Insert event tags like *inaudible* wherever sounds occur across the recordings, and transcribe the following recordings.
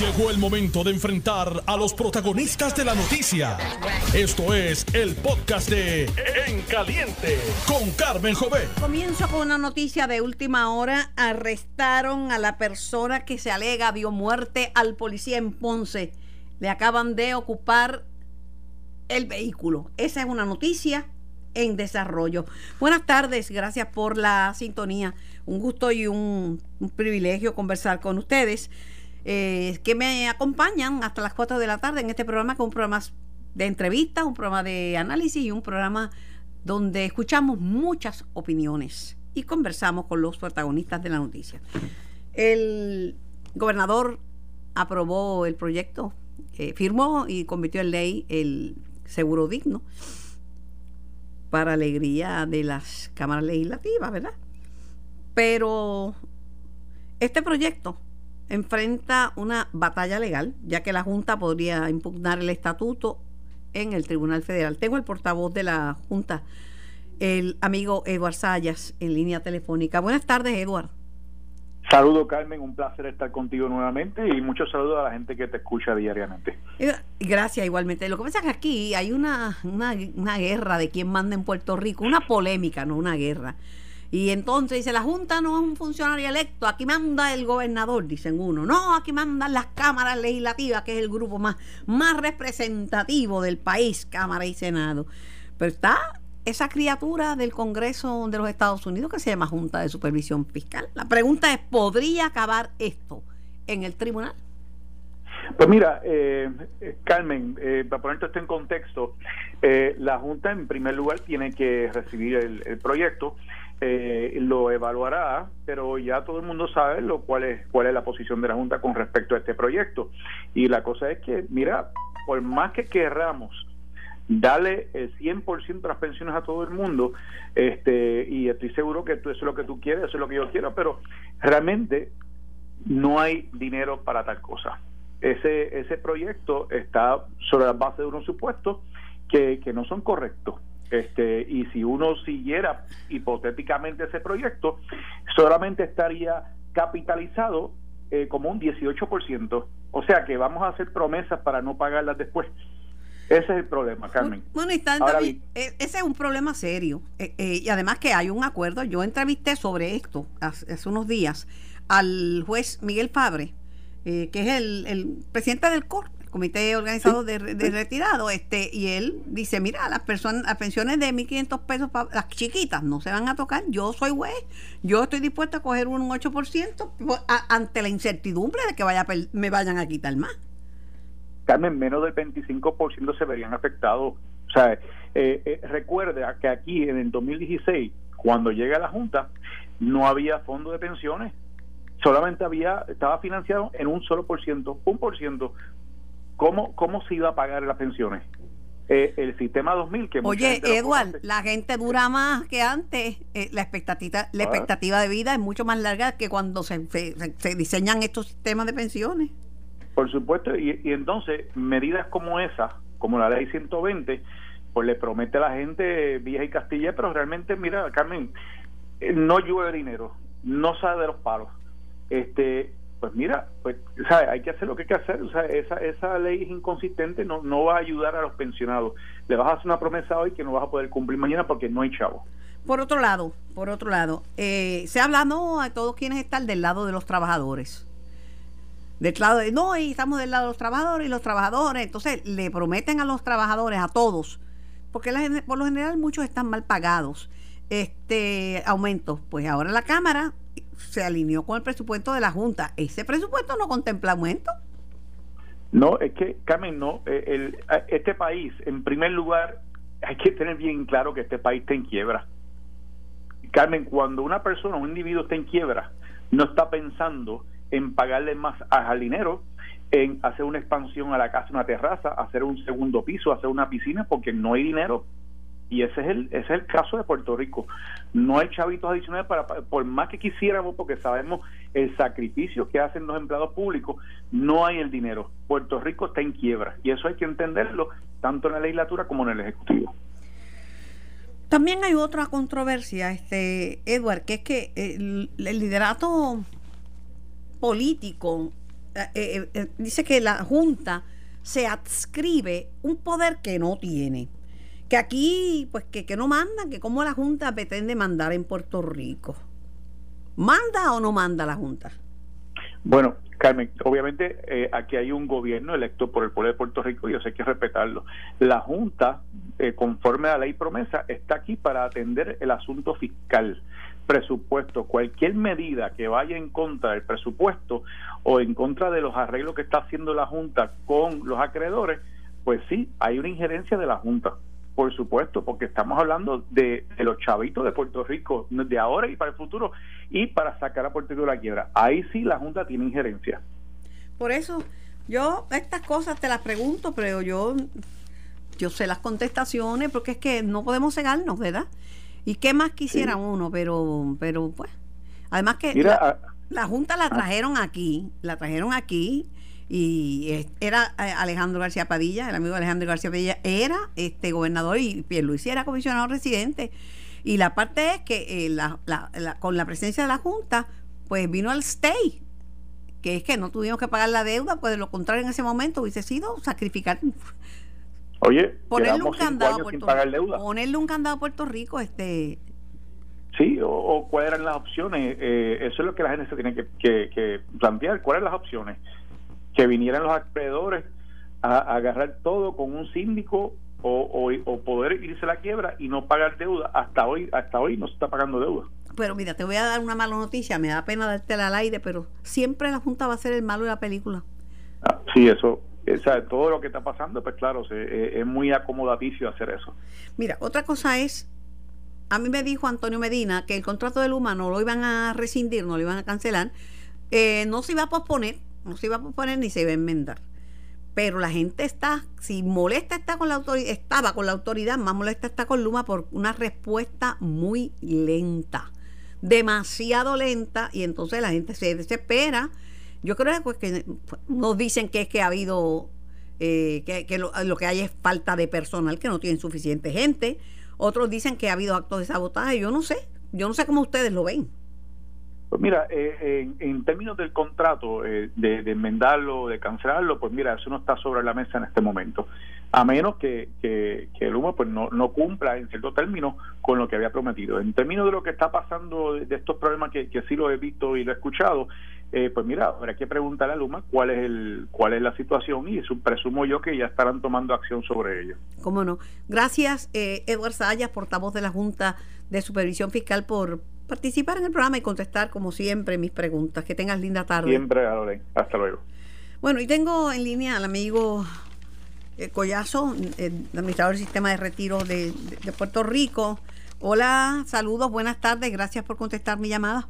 Llegó el momento de enfrentar a los protagonistas de la noticia. Esto es el podcast de En Caliente con Carmen Jové. Comienzo con una noticia de última hora. Arrestaron a la persona que se alega dio muerte al policía en Ponce. Le acaban de ocupar el vehículo. Esa es una noticia en desarrollo. Buenas tardes, gracias por la sintonía. Un gusto y un, un privilegio conversar con ustedes eh, que me acompañan hasta las 4 de la tarde en este programa, que es un programa de entrevistas, un programa de análisis y un programa donde escuchamos muchas opiniones y conversamos con los protagonistas de la noticia. El gobernador aprobó el proyecto, eh, firmó y convirtió en ley el seguro digno para alegría de las cámaras legislativas, ¿verdad? Pero este proyecto enfrenta una batalla legal, ya que la Junta podría impugnar el estatuto en el Tribunal Federal. Tengo el portavoz de la Junta, el amigo Eduard Sayas, en línea telefónica. Buenas tardes, Eduard. Saludo Carmen, un placer estar contigo nuevamente y muchos saludos a la gente que te escucha diariamente. Gracias igualmente. Lo que pasa es que aquí hay una, una, una guerra de quién manda en Puerto Rico, una polémica, no una guerra. Y entonces dice, la Junta no es un funcionario electo, aquí manda el gobernador, dicen uno. No, aquí mandan las cámaras legislativas, que es el grupo más, más representativo del país, Cámara y Senado. Pero está esa criatura del Congreso de los Estados Unidos que se llama Junta de Supervisión Fiscal. La pregunta es, ¿podría acabar esto en el tribunal? Pues mira, eh, Carmen, eh, para poner esto en contexto, eh, la Junta en primer lugar tiene que recibir el proyecto eh, lo evaluará, pero ya todo el mundo sabe lo cuál es cuál es la posición de la Junta con respecto a este proyecto. Y la cosa es que, mira, por más que querramos darle el 100% de las pensiones a todo el mundo, este y estoy seguro que tú, eso es lo que tú quieres, eso es lo que yo quiero, pero realmente no hay dinero para tal cosa. Ese, ese proyecto está sobre la base de unos supuestos que, que no son correctos. Este, y si uno siguiera hipotéticamente ese proyecto, solamente estaría capitalizado eh, como un 18%. O sea que vamos a hacer promesas para no pagarlas después. Ese es el problema, Carmen. Bueno, está, e, ese es un problema serio. Eh, eh, y además que hay un acuerdo. Yo entrevisté sobre esto hace, unos días al juez Miguel Fabre, que es el, el presidente del COR, comité organizado de, retirado, este, y él dice, mira, las personas, las pensiones de 1.500 pesos, para las chiquitas, no se van a tocar, yo soy juez, yo estoy dispuesto a coger un 8% ante la incertidumbre de que vaya me vayan a quitar más. Carmen, menos del 25% se verían afectados. O sea, eh, eh, recuerda que aquí en el 2016, cuando llega la Junta, no había fondo de pensiones solamente había estaba financiado en un solo por ciento, un por ciento. ¿Cómo, cómo se iba a pagar las pensiones? Eh, el sistema 2000 que Oye, Edward, la gente dura más que antes. Eh, la expectativa la ah. expectativa de vida es mucho más larga que cuando se, se, diseñan estos sistemas de pensiones. Por supuesto, y, y entonces medidas como esa, como la ley 120, pues le promete a la gente vieja y Castilla, pero realmente, mira, Carmen, eh, no llueve dinero, no sabe de los palos. Este, pues mira, pues hay que hacer lo que hay que hacer, o sea, esa, esa ley es inconsistente, no, no va a ayudar a los pensionados. Le vas a hacer una promesa hoy que no vas a poder cumplir mañana porque no hay chavo. Por otro lado, por otro lado, eh, se habla no a todos quienes están del lado de los trabajadores. Del lado de, no, y estamos del lado de los trabajadores y los trabajadores, entonces le prometen a los trabajadores, a todos, porque por lo general muchos están mal pagados, este aumento. Pues ahora la Cámara se alineó con el presupuesto de la Junta. ¿Ese presupuesto no contempla aumento? No, es que, Carmen, no. Eh, el, este país, en primer lugar, hay que tener bien claro que este país está en quiebra. Carmen, cuando una persona, un individuo está en quiebra, no está pensando en pagarle más al dinero, en hacer una expansión a la casa, una terraza, hacer un segundo piso, hacer una piscina, porque no hay dinero y ese es el ese es el caso de Puerto Rico. No hay chavitos adicionales para, por más que quisiéramos porque sabemos el sacrificio que hacen los empleados públicos no hay el dinero. Puerto Rico está en quiebra y eso hay que entenderlo tanto en la legislatura como en el ejecutivo. También hay otra controversia este Edward que es que el, liderato político dice que la Junta se adscribe un poder que no tiene. Que aquí, pues que, que no manda, que como la Junta pretende mandar en Puerto Rico. ¿Manda o no manda la Junta? Bueno, Carmen, obviamente eh, aquí hay un gobierno electo por el pueblo de Puerto Rico y eso hay que respetarlo. La Junta, eh, conforme a la ley promesa, está aquí para atender el asunto fiscal, presupuesto, cualquier medida que vaya en contra del presupuesto o en contra de los arreglos que está haciendo la Junta con los acreedores, pues sí, hay una injerencia de la Junta. Por supuesto, porque estamos hablando de, los chavitos de Puerto Rico, de ahora y para el futuro, y para sacar a Puerto Rico de la quiebra. Ahí sí la Junta tiene injerencia. Por eso, yo estas cosas te las pregunto, pero yo, yo sé las contestaciones, porque es que no podemos cegarnos, ¿verdad? ¿Y qué más quisiera uno? Pero, pero pues, además que la, la, Junta la ah. trajeron aquí, la trajeron aquí y era eh, Alejandro García Padilla, el amigo Alejandro García Padilla, era este gobernador y Pierluisi era comisionado residente. Y la parte es que eh, con la presencia de la Junta, pues vino al stay, que es que no tuvimos que pagar la deuda, pues de lo contrario en ese momento hubiese sido sacrificar. Oye, ponerle un candado a Puerto Rico. Ponerle un candado a Puerto Rico, este. Sí, o, cuáles eran las opciones. Eh, eso es lo que la gente se tiene que, que plantear. ¿Cuáles eran las opciones? Que vinieran los acreedores a, agarrar todo con un síndico o, o, poder irse a la quiebra y no pagar deuda. Hasta hoy, hasta hoy no se está pagando deuda. Pero mira, te voy a dar una mala noticia, me da pena dártela al aire, pero siempre la Junta va a ser el malo de la película. Ah, sí, eso, todo lo que está pasando, pues claro, se, eh, es muy acomodaticio hacer eso. Mira, otra cosa es, a mí me dijo Antonio Medina que el contrato de Luma no lo iban a rescindir, no lo iban a cancelar, eh, no se iba a posponer, no se iba a poner ni se iba a enmendar. Pero la gente está, si molesta está con la autoridad, estaba con la autoridad, más molesta está con Luma por una respuesta muy lenta, demasiado lenta, y entonces la gente se desespera. Yo creo que, pues, nos dicen que es que ha habido, eh, que, lo, lo, que hay es falta de personal, que no tienen suficiente gente. Otros dicen que ha habido actos de sabotaje. Yo no sé, yo no sé cómo ustedes lo ven. Pues mira, eh, en, términos del contrato, eh, de, enmendarlo, de cancelarlo, pues mira, eso no está sobre la mesa en este momento. A menos que, que, el humo pues no, no cumpla en cierto término con lo que había prometido. En términos de lo que está pasando, de, estos problemas que, que, sí lo he visto y lo he escuchado, eh, pues mira, habrá que preguntar a Luma cuál es el cuál es la situación y presumo yo que ya estarán tomando acción sobre ello. ¿Cómo no? Gracias, eh, Edward Sayas, portavoz de la Junta de Supervisión Fiscal, por participar en el programa y contestar, como siempre, mis preguntas. Que tengas linda tarde. Siempre, Hasta luego. Bueno, y tengo en línea al amigo eh, Collazo, el administrador del sistema de retiro de, de Puerto Rico. Hola, saludos, buenas tardes, gracias por contestar mi llamada.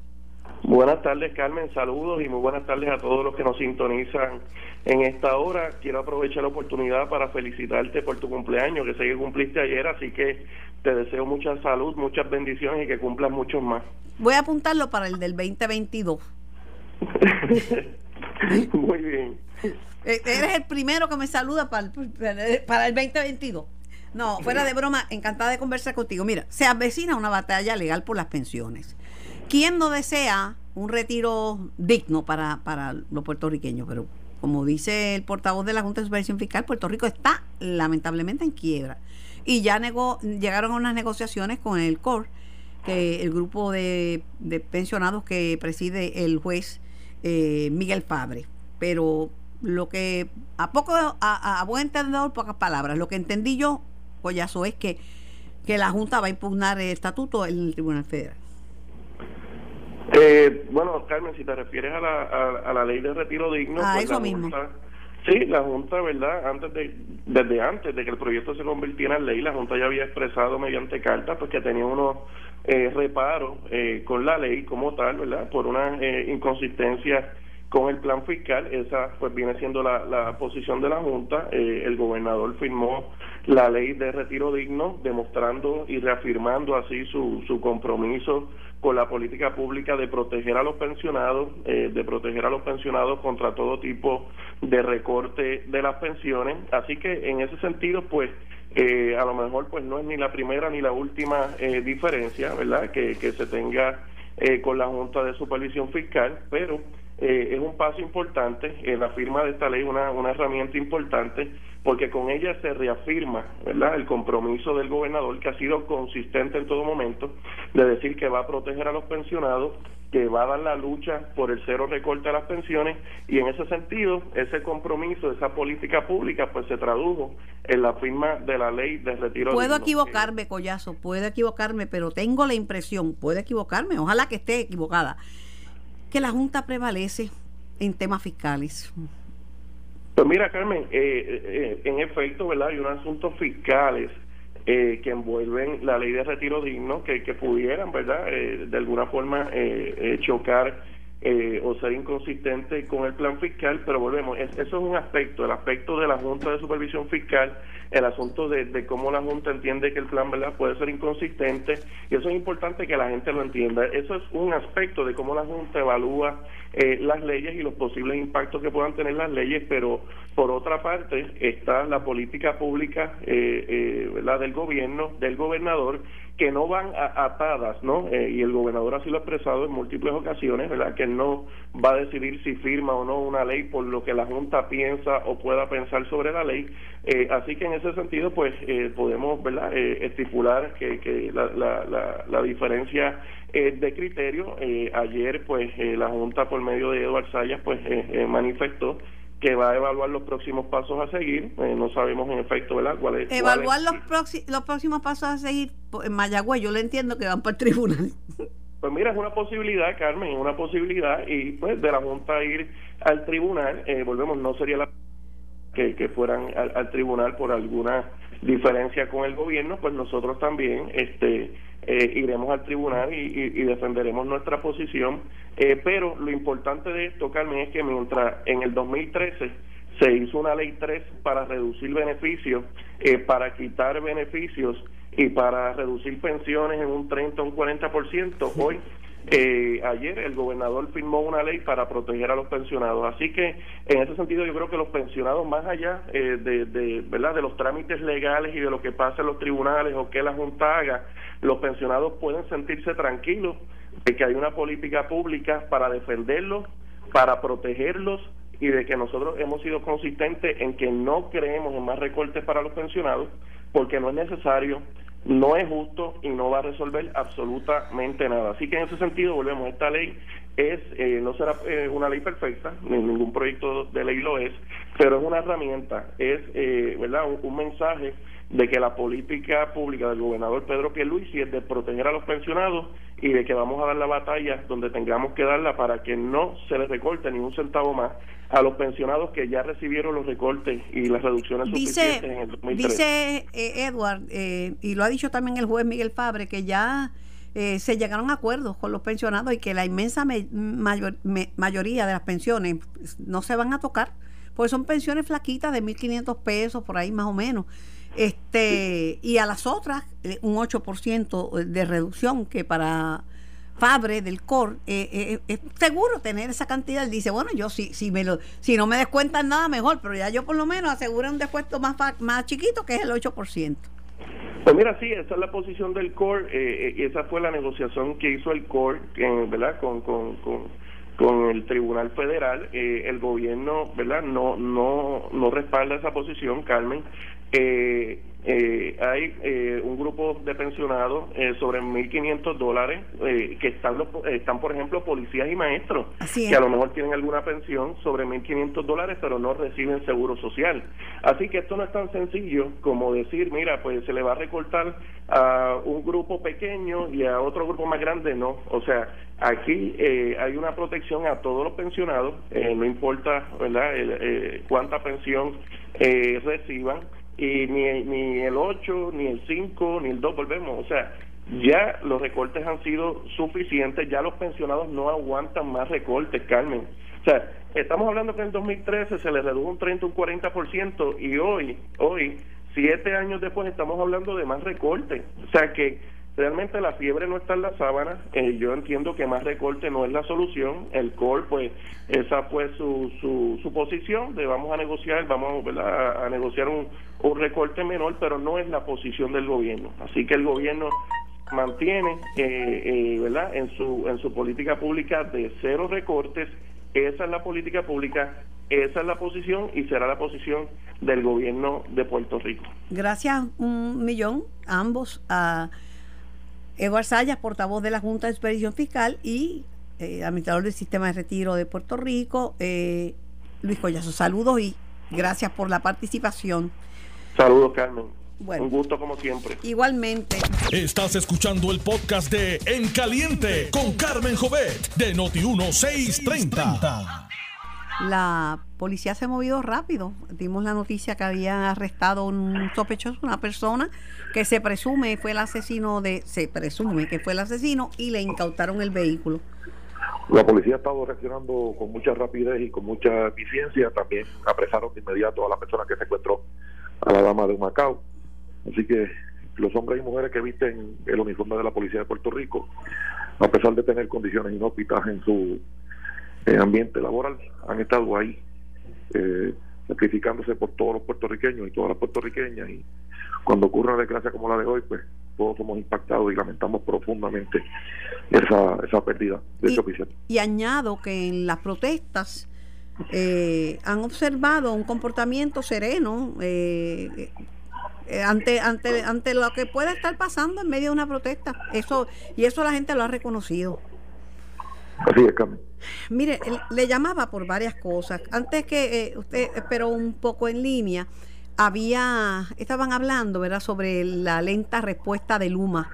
Buenas tardes, Carmen. Saludos y muy buenas tardes a todos los que nos sintonizan en esta hora. Quiero aprovechar la oportunidad para felicitarte por tu cumpleaños, que sé que cumpliste ayer, así que te deseo mucha salud, muchas bendiciones y que cumplas muchos más. Voy a apuntarlo para el del 2022. *laughs* muy bien. Eh, eres el primero que me saluda para el, para el 2022. No, fuera de broma, encantada de conversar contigo. Mira, se avecina una batalla legal por las pensiones. ¿Quién no desea un retiro digno para, para los puertorriqueños? Pero como dice el portavoz de la Junta de Supervisión Fiscal, Puerto Rico está lamentablemente en quiebra. Y ya llegaron a unas negociaciones con el COR, que el grupo de, pensionados que preside el juez eh, Miguel Fabre. Pero lo que, a poco, a, a, buen entendedor, pocas palabras, lo que entendí yo, Collazo, es que, que la Junta va a impugnar el estatuto en el Tribunal Federal. Eh, bueno, Carmen, si te refieres a la, a, la ley de retiro digno, ah, pues eso mismo. Sí, la Junta, ¿verdad? Antes de, desde antes de que el proyecto se convirtiera en ley, la Junta ya había expresado mediante carta pues que tenía unos eh, reparos eh, con la ley como tal, ¿verdad? Por una eh, inconsistencia con el plan fiscal, esa pues viene siendo la, la posición de la Junta. Eh, el gobernador firmó la ley de retiro digno, demostrando y reafirmando así su, su compromiso con la política pública de proteger a los pensionados, eh, de proteger a los pensionados contra todo tipo de recorte de las pensiones. Así que en ese sentido, pues eh, a lo mejor pues no es ni la primera ni la última eh, diferencia, ¿verdad? Que, que se tenga con la Junta de Supervisión Fiscal, pero eh, es un paso importante, en la firma de esta ley una, una herramienta importante, porque con ella se reafirma ¿verdad? el compromiso del gobernador que ha sido consistente en todo momento de decir que va a proteger a los pensionados que va a dar la lucha por el cero recorte a las pensiones y en ese sentido ese compromiso, esa política pública pues se tradujo en la firma de la ley de retiro. Puedo equivocarme, Collazo, puedo equivocarme, pero tengo la impresión, puedo equivocarme, ojalá que esté equivocada, que la Junta prevalece en temas fiscales. Pues mira, Carmen, eh, eh, eh, en efecto, ¿verdad? Hay unos asuntos fiscales eh, que envuelven la ley de retiro digno, que, que pudieran, ¿verdad?, eh, de alguna forma eh, o ser inconsistente con el plan fiscal, pero volvemos, eso es un aspecto, el aspecto de la Junta de Supervisión Fiscal, el asunto de, cómo la Junta entiende que el plan verdad puede ser inconsistente, y eso es importante que la gente lo entienda. Eso es un aspecto de cómo la Junta evalúa eh, las leyes y los posibles impactos que puedan tener las leyes, pero por otra parte está la política pública eh, eh, ¿verdad? del gobierno, del gobernador, que no van atadas, ¿no? Eh, y el gobernador así lo ha expresado en múltiples ocasiones, ¿verdad? Que no va a decidir si firma o no una ley por lo que la Junta piensa o pueda pensar sobre la ley. Eh, así que en ese sentido, pues eh, podemos, ¿verdad? estipular que, que la, la, la, diferencia de criterio. ayer, pues la Junta por medio de Eduardo Sayas, pues manifestó que va a evaluar los próximos pasos a seguir. Eh, no sabemos en efecto, ¿verdad? ¿Cuál es, evaluar los, los próximos pasos a seguir en Mayagüez, yo le entiendo que van para el tribunal. *laughs* Pues mira, es una posibilidad, Carmen, es una posibilidad y pues de la Junta ir al tribunal, eh, volvemos, no sería la que, que fueran al, tribunal por alguna diferencia con el gobierno, pues nosotros también este eh, iremos al tribunal y, y, defenderemos nuestra posición. Eh, pero lo importante de esto, Carmen, es que mientras en el 2013 se hizo una ley 3 para reducir beneficios, eh, para quitar beneficios y para reducir pensiones en un 30 o un 40%, hoy eh, ayer el gobernador firmó una ley para proteger a los pensionados. Así que en ese sentido yo creo que los pensionados, más allá eh, de, ¿verdad? de los trámites legales y de lo que pasa en los tribunales o que la Junta haga, los pensionados pueden sentirse tranquilos de que hay una política pública para defenderlos, para protegerlos y de que nosotros hemos sido consistentes en que no creemos en más recortes para los pensionados porque no es necesario no es justo y no va a resolver absolutamente nada. Así que en ese sentido, volvemos, esta ley es eh, no será eh, una ley perfecta, ni ningún proyecto de ley lo es, pero es una herramienta, es eh, verdad un, mensaje de que la política pública del gobernador Pedro Pierluisi es de proteger a los pensionados y de que vamos a dar la batalla donde tengamos que darla para que no se les recorte ni un centavo más a los pensionados que ya recibieron los recortes y las reducciones dice, en el 2013. Dice eh, Edward, eh, y lo ha dicho también el juez Miguel Fabre, que ya eh, se llegaron a acuerdos con los pensionados y que la inmensa mayoría de las pensiones no se van a tocar, porque son pensiones flaquitas de 1.500 pesos, por ahí más o menos. Este Y a las otras, un 8% de reducción, que para Fabre del COR, eh, eh, es seguro tener esa cantidad. Él dice, bueno, yo si, si, me lo, si no me descuentan nada, mejor, pero ya yo por lo menos aseguro un descuento más, más chiquito, que es el 8%. Pues mira, sí, esa es la posición del COR eh, esa fue la negociación que hizo el COR, ¿verdad? Con, con, con, el Tribunal Federal. el gobierno, ¿verdad? No, no, no respalda esa posición, Carmen. Eh, eh, hay eh, un grupo de pensionados eh, sobre 1.500 dólares eh, que están, están, por ejemplo, policías y maestros, que a lo mejor tienen alguna pensión sobre 1.500 dólares, pero no reciben seguro social. Así que esto no es tan sencillo como decir, mira, pues se le va a recortar a un grupo pequeño y a otro grupo más grande, no. O sea, aquí hay una protección a todos los pensionados, no importa ¿verdad? cuánta pensión reciban y ni, ni el 8, ni el 5, ni el 2 volvemos. O sea, ya los recortes han sido suficientes, ya los pensionados no aguantan más recortes, Carmen. O sea, estamos hablando que en 2013 se les redujo un 30, un 40% y hoy, hoy, siete años después, estamos hablando de más recortes. O sea que realmente la fiebre no está en la sábana. Eh, yo entiendo que más recorte no es la solución. El COR, pues, esa fue su, su, su posición de vamos a negociar, vamos A, negociar un, un recorte menor, pero no es la posición del gobierno. Así que el gobierno mantiene, eh, eh, ¿verdad? En su, en su política pública de cero recortes Esa es la política pública, esa es la posición y será la posición del gobierno de Puerto Rico. Gracias un millón a ambos, a Eduardo Sayas, portavoz de la Junta de Expedición Fiscal y eh, administrador del Sistema de Retiro de Puerto Rico, eh, Luis Collazo. Saludos y gracias por la participación. Saludos, Carmen. Bueno, un gusto como siempre. Igualmente. Estás escuchando el podcast de En Caliente con Carmen Jovet de Noti1630. La policía se ha movido rápido. Dimos la noticia que habían arrestado un sospechoso, una persona que se presume fue el asesino de, se presume que fue el asesino y le incautaron el vehículo. La policía ha estado reaccionando con mucha rapidez y con mucha eficiencia. También apresaron de inmediato a la persona que secuestró a la dama de Macao. Así que los hombres y mujeres que visten el uniforme de la policía de Puerto Rico, a pesar de tener condiciones inhóspitas en su eh, ambiente laboral, han estado ahí eh, sacrificándose por todos los puertorriqueños y todas las puertorriqueñas. Y cuando ocurre una desgracia como la de hoy, pues todos somos impactados y lamentamos profundamente esa, esa pérdida de ese oficial. Y añado que en las protestas eh, han observado un comportamiento sereno eh, eh, ante, ante, ante lo que pueda estar pasando en medio de una protesta. Eso, y eso la gente lo ha reconocido. Así es, Carmen. Mire, le llamaba por varias cosas. Antes que usted esperó un poco en línea, había, estaban hablando, ¿verdad?, sobre la lenta respuesta de Luma,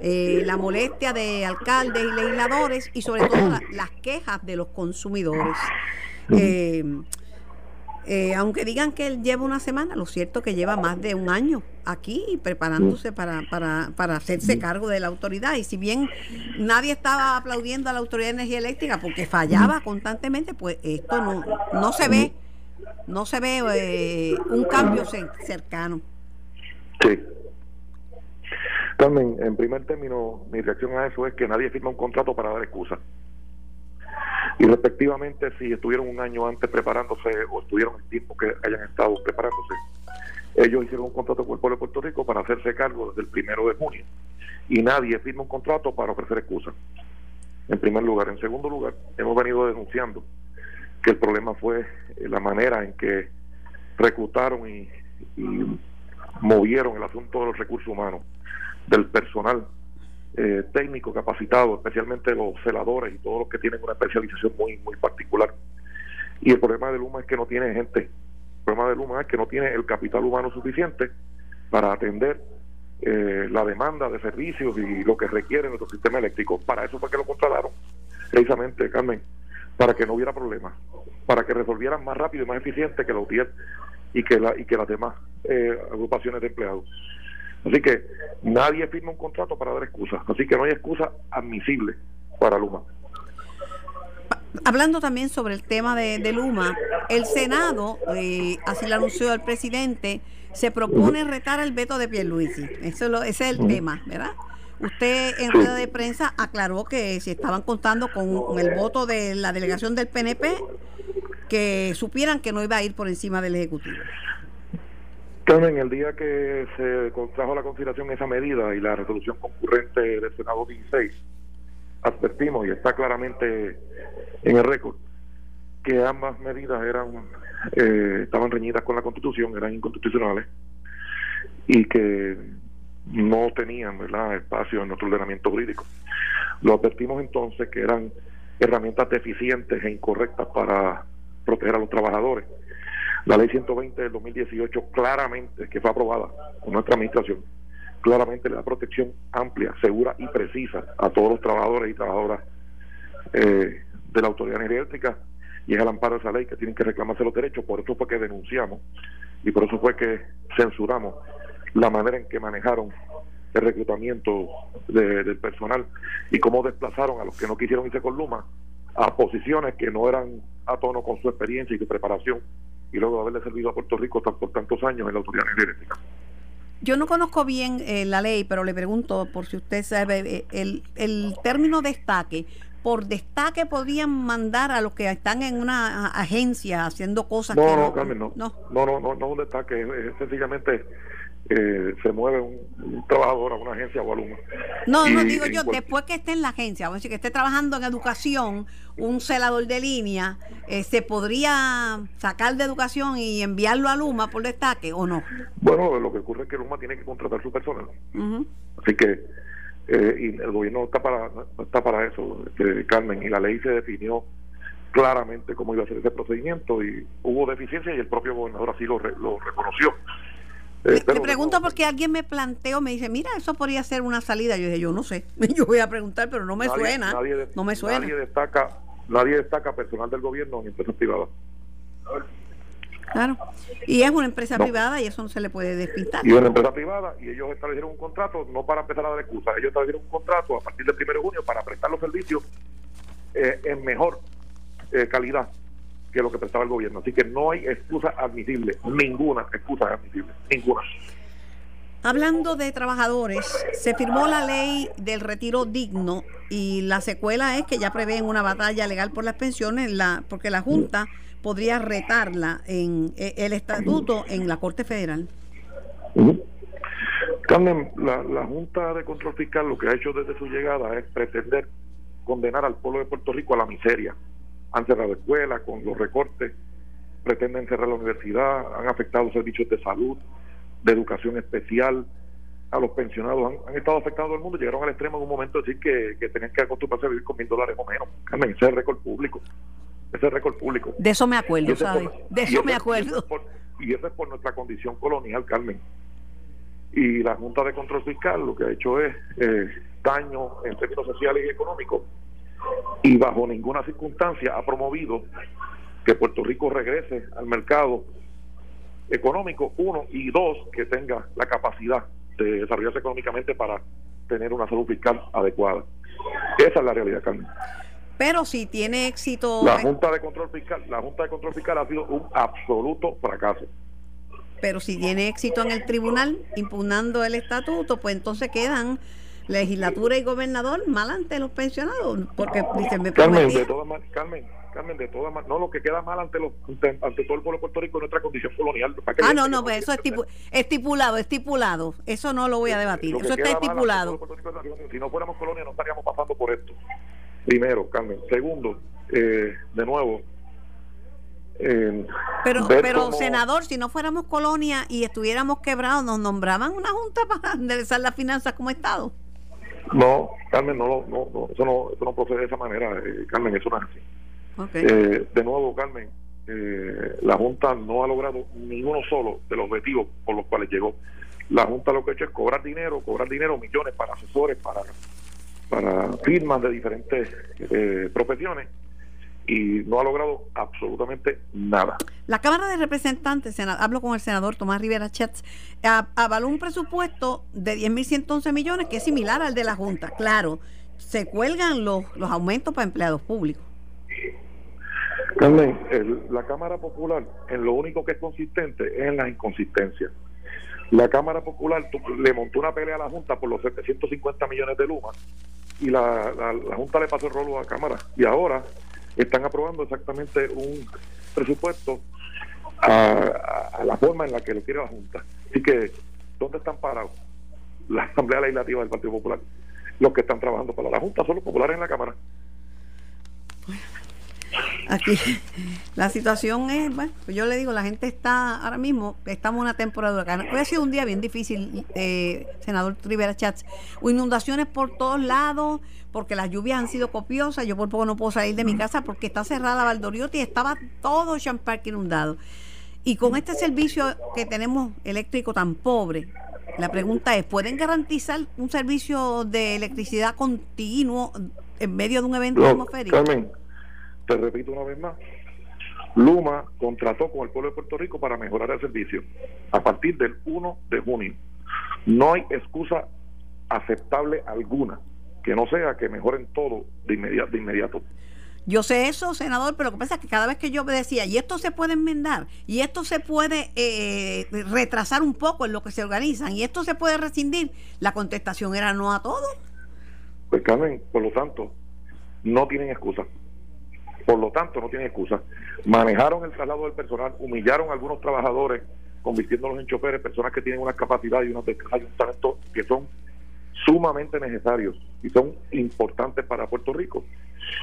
eh, la molestia de alcaldes y legisladores y sobre todo las quejas de los consumidores. Eh, eh, aunque digan que él lleva una semana, lo cierto es que lleva más de un año aquí preparándose para, para, para hacerse cargo de la autoridad. Y si bien nadie estaba aplaudiendo a la Autoridad de Energía Eléctrica porque fallaba constantemente, pues esto no, no se ve no se ve eh, un cambio cercano. Sí. Carmen, en primer término, mi reacción a eso es que nadie firma un contrato para dar excusa. Y respectivamente, si estuvieron un año antes preparándose o estuvieron el tiempo que hayan estado preparándose, ellos hicieron un contrato con el pueblo de Puerto Rico para hacerse cargo desde el primero de junio. Y nadie firma un contrato para ofrecer excusa. En primer lugar. En segundo lugar, hemos venido denunciando que el problema fue eh, la manera en que reclutaron y, movieron el asunto de los recursos humanos, del personal eh, técnico capacitado, especialmente los celadores y todos los que tienen una especialización muy, muy particular. Y el problema de Luma es que no tiene gente. El problema de Luma es que no tiene el capital humano suficiente para atender eh, la demanda de servicios y lo que requiere nuestro sistema eléctrico. Para eso fue que lo contrataron, precisamente, Carmen para que no hubiera problemas, para que resolvieran más rápido y más eficiente que la UTIER y que, la, y que las demás eh, agrupaciones de empleados. Así que nadie firma un contrato para dar excusas, así que no hay excusa admisible para Luma. Hablando también sobre el tema de, Luma, el Senado, eh, así lo anunció el presidente, se propone retar el veto de Pierluisi. Eso lo, ese es el tema, ¿verdad? Usted en rueda de prensa aclaró que si estaban contando con el voto de la delegación del PNP, que supieran que no iba a ir por encima del Ejecutivo. Carmen, el día que se contrajo la consideración esa medida y la resolución concurrente del Senado 16, advertimos, y está claramente en el récord, que ambas medidas eran eh, estaban reñidas con la Constitución, eran inconstitucionales, y que no tenían ¿verdad? espacio en nuestro ordenamiento jurídico. Lo advertimos entonces que eran herramientas deficientes e incorrectas para proteger a los trabajadores. La ley 120 del 2018 claramente, que fue aprobada por nuestra administración, claramente le da protección amplia, segura y precisa a todos los trabajadores y trabajadoras eh, de la autoridad energética y es el amparo de esa ley que tienen que reclamarse los derechos. Por eso fue que denunciamos y por eso fue que censuramos la manera en que manejaron el reclutamiento del personal y cómo desplazaron a los que no quisieron irse con Luma a posiciones que no eran a tono con su experiencia y su preparación y luego de haberle servido a Puerto Rico por tantos años en la autoridad energética. Yo no conozco bien eh, la ley, pero le pregunto por si usted sabe eh, el, el término destaque. Por destaque podrían mandar a los que están en una agencia haciendo cosas no, que no, Carmen, no. No, no, no, no, un destaque. Es sencillamente eh, se mueve un, trabajador a una agencia o alumno. No, no digo yo, después que esté en la agencia, vamos a decir que esté trabajando en educación, un celador de línea, eh, ¿se podría sacar de educación y enviarlo a Luma por destaque o no? Bueno, lo que ocurre es que Luma tiene que contratar su personal. Así que eh, y el gobierno no está para, está para eso, este, Carmen, y la ley se definió claramente cómo iba a ser ese procedimiento y hubo deficiencia y el propio gobernador así lo, lo reconoció. Eh, pregunto porque alguien me planteó, me dice, mira, eso podría ser una salida. Yo dije, yo no sé, *laughs* yo voy a preguntar, pero no me suena. no me suena. Nadie destaca, nadie destaca personal del gobierno en empresas privadas. Claro. Y es una empresa privada y eso no se le puede despistar. Y es una empresa privada y ellos establecieron un contrato no para empezar a dar excusas, ellos establecieron un contrato a partir del 1 de junio para prestar los servicios eh, en mejor eh, calidad que lo que prestaba el gobierno. Así que no hay excusa admisible, ninguna excusa admisible, ninguna. Hablando de trabajadores, se firmó la ley del retiro digno y la secuela es que ya prevén una batalla legal por las pensiones, la, porque la Junta podría retarla en eh, el estatuto en la Corte Federal. Carmen, la, la Junta de Control Fiscal lo que ha hecho desde su llegada es pretender condenar al pueblo de Puerto Rico a la miseria han cerrado escuelas con los recortes, pretenden cerrar la universidad, han afectado servicios de salud, de educación especial, a los pensionados, han, estado afectando a todo el mundo, llegaron al extremo en un momento de decir que, que tenían que acostumbrarse a vivir con mil dólares o menos. Carmen, ese es el récord público. Ese es el récord público. De eso me acuerdo, ¿sabes? de eso me acuerdo. Y eso, es por, nuestra condición colonial, Carmen. Y la Junta de Control Fiscal lo que ha hecho es eh, daño en términos sociales y económicos y bajo ninguna circunstancia ha promovido que Puerto Rico regrese al mercado económico, uno, y dos, que tenga la capacidad de desarrollarse económicamente para tener una salud fiscal adecuada. Esa es la realidad, Carmen. Pero si tiene éxito... La Junta de Control Fiscal, la Junta de Control Fiscal ha sido un absoluto fracaso. Pero si tiene éxito en el tribunal impugnando el estatuto, pues entonces quedan legislatura y gobernador mal ante los pensionados porque dice me Carmen de todas Carmen Carmen de todas maneras no lo que queda mal ante los ante, todo el pueblo de Puerto Rico es nuestra condición colonial. Ah no no pues eso es estipulado estipulado. Eso no lo voy a debatir eso está estipulado. si no fuéramos colonia no estaríamos pasando por esto. Primero Carmen. Segundo eh, de nuevo eh, pero, pero senador, si no fuéramos colonia y estuviéramos quebrados, nos nombraban una junta para *laughs* enderezar las finanzas como Estado. No, Carmen, no, no, no, eso, no eso no procede de esa manera, eh, Carmen, eso no es así. Eh, de nuevo, Carmen, eh, la Junta no ha logrado ninguno solo de los objetivos por los cuales llegó. La Junta lo que ha hecho es cobrar dinero, cobrar dinero, millones para asesores, para, para firmas de diferentes profesiones y no ha logrado absolutamente nada. La Cámara de Representantes, hablo con el senador Tomás Rivera Chetz, avaló un presupuesto de 10.111 millones que es similar al de la Junta. Claro, se cuelgan los, los aumentos para empleados públicos. Carmen, la Cámara Popular en lo único que es consistente es en las inconsistencias. La Cámara Popular le montó una pelea a la Junta por los 750 millones de Luma y la, la Junta le pasó el rolo a la Cámara. Y ahora están aprobando exactamente un presupuesto a, la forma en la que lo quiere la Junta. Así que, ¿dónde están parados? La Asamblea Legislativa del Partido Popular. Los que están trabajando para la Junta son los populares en la Cámara. Aquí *laughs* la situación es, bueno, pues yo le digo, la gente está, ahora mismo, estamos en una temporada de huracán. Hoy ha sido un día bien difícil, eh, senador Rivera Chats. Inundaciones por todos lados, porque las lluvias han sido copiosas. Yo por poco no puedo salir de mi casa porque está cerrada Valdoriotti y estaba todo Park inundado. Y con este servicio que tenemos eléctrico tan pobre, la pregunta es, ¿pueden garantizar un servicio de electricidad continuo en medio de un evento atmosférico? Te repito una vez más, Luma contrató con el pueblo de Puerto Rico para mejorar el servicio a partir del 1 de junio. No hay excusa aceptable alguna que no sea que mejoren todo de inmediato. De inmediato. Yo sé eso, senador, pero lo que pasa es que cada vez que yo me decía, y esto se puede enmendar, y esto se puede eh, retrasar un poco en lo que se organizan, y esto se puede rescindir, la contestación era no a todo. Pues Carmen, por lo tanto, no tienen excusa Por lo tanto, no tienen excusa. Manejaron el traslado del personal, humillaron a algunos trabajadores, convirtiéndolos en choferes, personas que tienen una capacidad y unos destrezas y un talento que son sumamente necesarios y son importantes para Puerto Rico.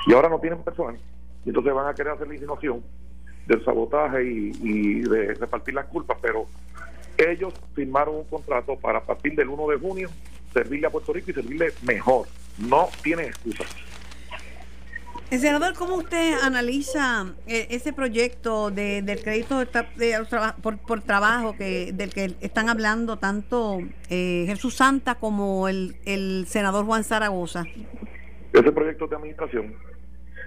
Y ahora no tienen personal. Y entonces van a querer hacer la insinuación del sabotaje y, y de repartir las culpas, pero ellos firmaron un contrato para a partir del 1 de junio servirle a Puerto Rico y servirle mejor. No tienen excusa. Senador, ¿cómo usted analiza eh, ese proyecto de, del crédito de, por, por trabajo que del que están hablando tanto eh, Jesús Santa como el, el senador Juan Zaragoza? Ese proyecto de administración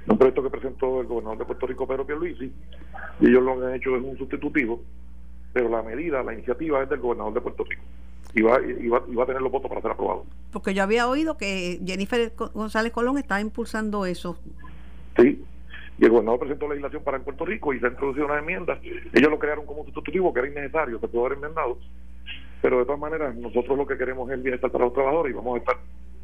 un proyecto que presentó el gobernador de Puerto Rico, Pedro Pierluisi, y ellos lo que han hecho es un sustitutivo, pero la medida, la iniciativa es del gobernador de Puerto Rico y va, y va, y va a tener los votos para ser aprobado. Porque yo había oído que Jennifer González Colón estaba impulsando eso. Y el gobernador presentó legislación para en Puerto Rico y se ha introducido una enmienda. Ellos lo crearon como sustitutivo, que era innecesario, se pudo haber enmendado. Pero de todas maneras, nosotros lo que queremos es el bienestar para los trabajadores y vamos a estar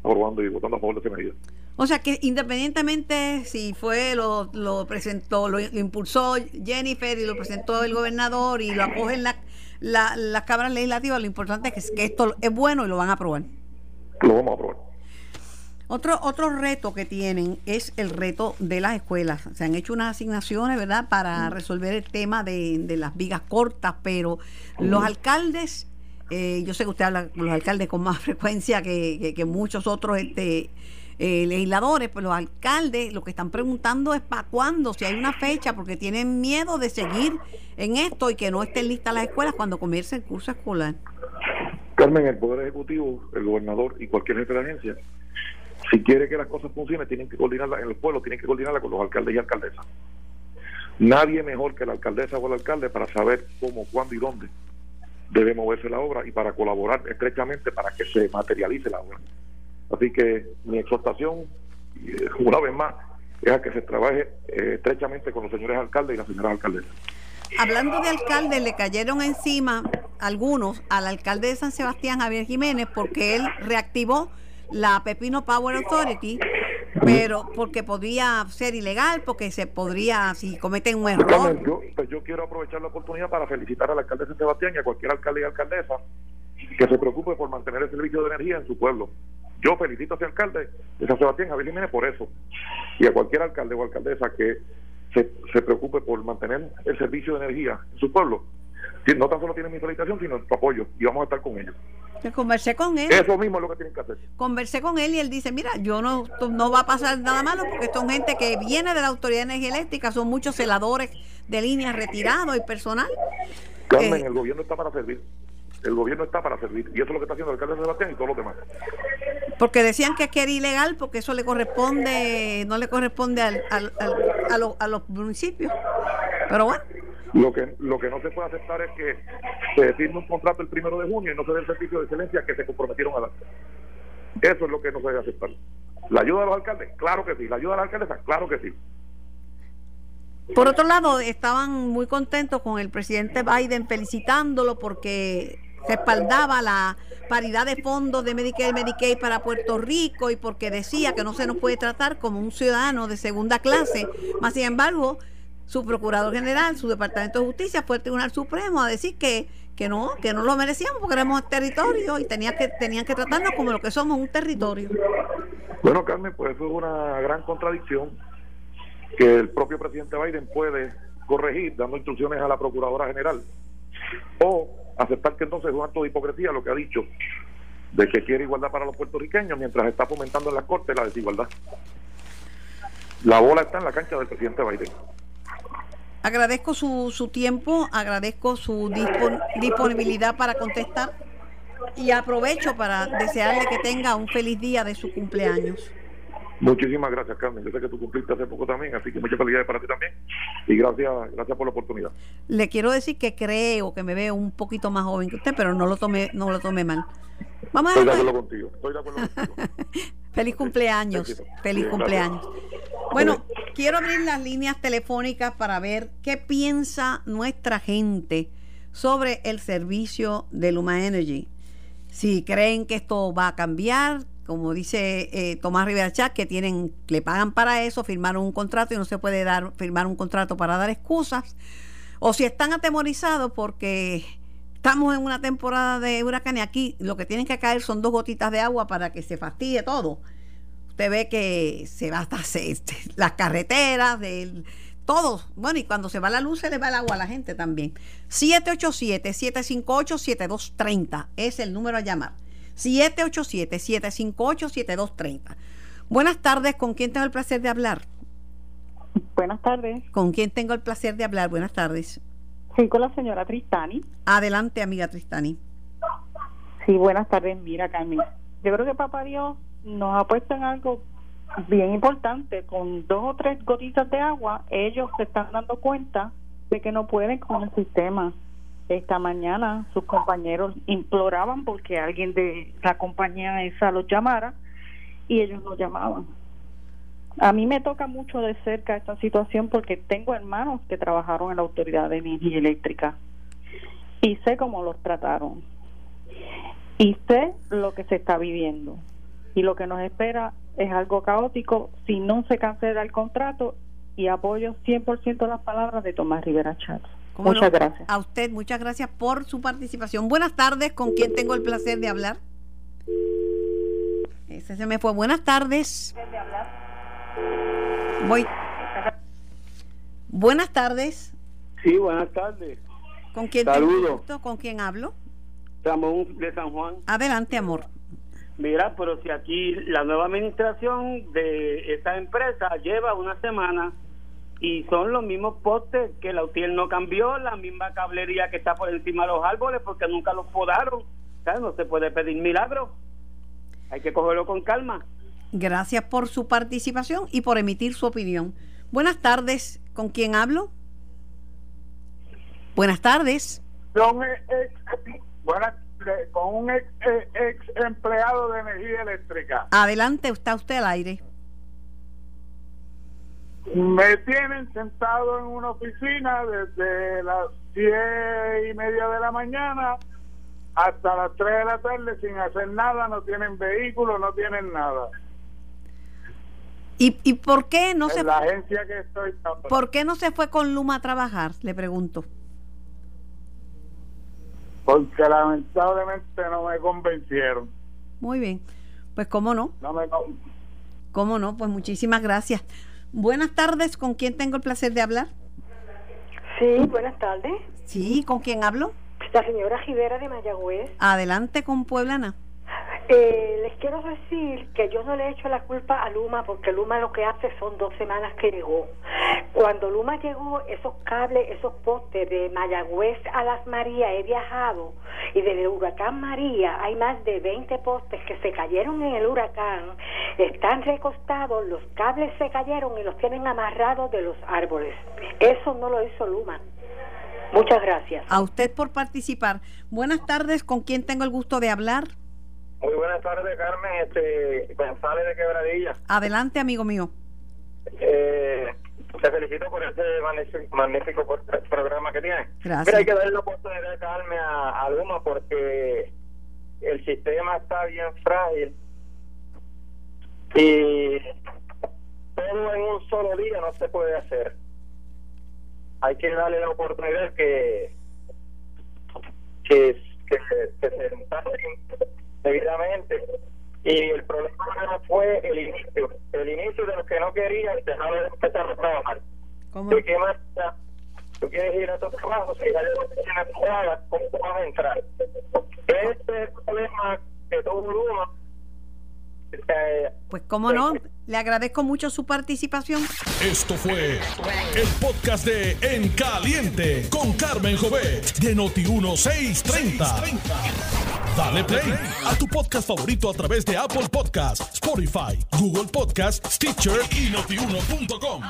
aprobando y votando a favor de esa medida. O sea que independientemente si fue, lo, lo presentó, lo, lo impulsó Jennifer y lo presentó el gobernador y lo acogen la, la, las cámaras legislativas, lo importante es que, que esto es bueno y lo van a aprobar. Lo vamos a aprobar. Otro, otro reto que tienen es el reto de las escuelas. Se han hecho unas asignaciones, ¿verdad?, para resolver el tema de, de las vigas cortas, pero los alcaldes, eh, yo sé que usted habla con los alcaldes con más *laughs* frecuencia que, que- que muchos otros este, eh, legisladores, pero los alcaldes lo que están preguntando es para cuándo, si hay una fecha, porque tienen miedo de seguir en esto y que no estén listas las escuelas cuando comience el curso escolar. Carmen, el Poder Ejecutivo, el gobernador y cualquier de agencia, si quiere que las cosas funcionen, tienen que coordinarla en el pueblo, tienen que coordinarla con los alcaldes y alcaldesas. Nadie mejor que la alcaldesa o el alcalde para saber cómo, cuándo y dónde debe moverse la obra y para colaborar estrechamente para que se materialice la obra. Así que mi exhortación, eh, una vez más, es a que se trabaje eh, estrechamente con los señores alcaldes y las señoras alcaldesas. Hablando de alcaldes, le cayeron encima algunos al alcalde de San Sebastián, Javier Jiménez, porque él reactivó la Pepino Power Authority, pero porque podría ser ilegal, porque se podría, si cometen un error. Carmen, yo, pues yo quiero aprovechar la oportunidad para felicitar al alcalde de San Sebastián y a cualquier alcalde y alcaldesa que se preocupe por mantener el servicio de energía en su pueblo. Yo felicito a ese alcalde de San Sebastián, Javier Jiménez, por eso. Y a cualquier alcalde o alcaldesa que se, se preocupe por mantener el servicio de energía en su pueblo. No tan solo tienen mi felicitación, sino tu apoyo. Y vamos a estar con ellos. Yo conversé con él, Eso mismo es lo que tienen que hacer. conversé con él y él dice, mira, yo no, no va a pasar nada malo porque son gente que viene de la Autoridad de Energía Eléctrica, son muchos celadores de líneas retirados y personal. Carmen, Eh, el gobierno está para servir. El gobierno está para servir. Y eso es lo que está haciendo el alcalde Sebastián y todos los demás. Porque decían que, que era ilegal porque eso le corresponde, no le corresponde al, al- al- a, los- a los municipios. Pero bueno, Lo que, lo que no se puede aceptar es que se firme un contrato el primero de junio y no se dé el servicio de excelencia que se comprometieron a dar. Eso es lo que no se debe aceptar. ¿La ayuda de los alcaldes? Claro que sí. ¿La ayuda de la alcaldesa? Claro que sí. por otro lado, estaban muy contentos con el presidente Biden felicitándolo porque respaldaba la paridad de fondos de Medicare y Medicaid para Puerto Rico y porque decía que no se nos puede tratar como un ciudadano de segunda clase. Más sin embargo, su procurador general, su departamento de justicia fue al Tribunal Supremo a decir que, que no, que no lo merecíamos porque éramos territorio y tenía que, tenían que tratarnos como lo que somos, un territorio. Bueno, Carmen, pues eso es una gran contradicción que el propio presidente Biden puede corregir dando instrucciones a la Procuradora General o aceptar que entonces es un acto de hipocresía lo que ha dicho de que quiere igualdad para los puertorriqueños mientras está fomentando en las cortes la desigualdad. La bola está en la cancha del presidente Biden. Agradezco su, su tiempo, agradezco su dispon- disponibilidad para contestar y aprovecho para desearle que tenga un feliz día de su cumpleaños. Muchísimas gracias, Carmen. Yo sé que tú cumpliste hace poco también, así que muchas felicidades para ti también. Y gracias, gracias por la oportunidad. Le quiero decir que creo que me veo un poquito más joven que usted, pero no lo tome, no lo tome mal. Vamos a Estoy de acuerdo contigo. Estoy de acuerdo *laughs* contigo. Feliz cumpleaños. Feliz Sí, cumpleaños. gracias. Bueno, quiero abrir las líneas telefónicas para ver qué piensa nuestra gente sobre el servicio de Luma Energy. Si creen que esto va a cambiar como dice eh, Tomás Rivera Chat, que tienen, le pagan para eso, firmaron un contrato y no se puede dar, firmar un contrato para dar excusas. O si están atemorizados porque estamos en una temporada de huracán y aquí lo que tienen que caer son dos gotitas de agua para que se fastidie todo. Usted ve que se va hasta este, las carreteras, del todo. Bueno, y cuando se va la luz se le va el agua a la gente también. 787-758-7230 es el número a llamar. 787-758-7230. Buenas tardes, ¿con quién tengo el placer de hablar? Buenas tardes. ¿Con quién tengo el placer de hablar? Buenas tardes. Sí, con la señora Tristani. Adelante, amiga Tristani. Sí, buenas tardes. Mira, Carmen. Yo creo que Papá Dios nos ha puesto en algo bien importante. Con dos o tres gotitas de agua, ellos se están dando cuenta de que no pueden con el sistema. Esta mañana sus compañeros imploraban porque alguien de la compañía esa los llamara y ellos no llamaban. A mí me toca mucho de cerca esta situación porque tengo hermanos que trabajaron en la Autoridad de Energía Eléctrica y sé cómo los trataron y sé lo que se está viviendo y lo que nos espera es algo caótico si no se cancela el contrato y apoyo 100% las palabras de Tomás Rivera Chávez. Muchas gracias. A usted, muchas gracias por su participación. Buenas tardes, ¿con quién tengo el placer de hablar? Ese se me fue. Buenas tardes. Voy. Buenas tardes. Sí, buenas tardes. ¿Con quién Saludos. tengo ¿Con quién hablo? Ramón de San Juan. Adelante, amor. Mira, pero si aquí la nueva administración de esta empresa lleva una semana y son los mismos postes que la UTIER no cambió, la misma cablería que está por encima de los árboles porque nunca los podaron. ¿Sabes? No se puede pedir milagros. Hay que cogerlo con calma. Gracias por su participación y por emitir su opinión. Buenas tardes. ¿Con quién hablo? Buenas tardes. Con, ex, buenas, con un ex, ex, empleado de energía eléctrica. Adelante, está usted al aire. Me tienen sentado en una oficina desde las diez y media de la mañana hasta las 3 de la tarde sin hacer nada, no tienen vehículo, no tienen nada. ¿Y, y por qué no en se la agencia que estoy ¿Por qué no se fue con Luma a trabajar? Le pregunto. Porque lamentablemente no me convencieron. Muy bien. Pues cómo no. No me con- Cómo no, pues muchísimas gracias. Buenas tardes, ¿con quién tengo el placer de hablar? Sí, buenas tardes. Sí, ¿con quién hablo? La señora Rivera de Mayagüez. Adelante con Pueblana. Eh, les quiero decir que yo no le he hecho la culpa a Luma porque Luma lo que hace son dos semanas que llegó. Cuando Luma llegó, esos cables, esos postes de Mayagüez a Las Marías he viajado y del huracán María hay más de 20 postes que se cayeron en el huracán, están recostados, los cables se cayeron y los tienen amarrados de los árboles. Eso no lo hizo Luma. Muchas gracias. A usted por participar. Buenas tardes, ¿con quién tengo el gusto de hablar? Muy buenas tardes, Carmen. Este, González de Quebradilla. Adelante, amigo mío. Eh, te felicito por ese magnífico, magnífico programa que tiene. Gracias. Mira, hay que darle la oportunidad Carmen a, a Luma porque el sistema está bien frágil y todo en un solo día no se puede hacer. Hay que darle la oportunidad que que, que, se- que se debidamente y el problema fue el inicio. El inicio de los que no querían dejar de empezar a trabajar. ¿de qué manera tú quieres ir a tu trabajo si hay que hacer, ¿cómo vas a entrar? este es el problema que todo Luma Pues cómo no, le agradezco mucho su participación. Esto fue el podcast de En Caliente con Carmen Jovet de Noti1630. Dale play a tu podcast favorito a través de Apple Podcasts, Spotify, Google Podcasts, Stitcher y notiuno.com.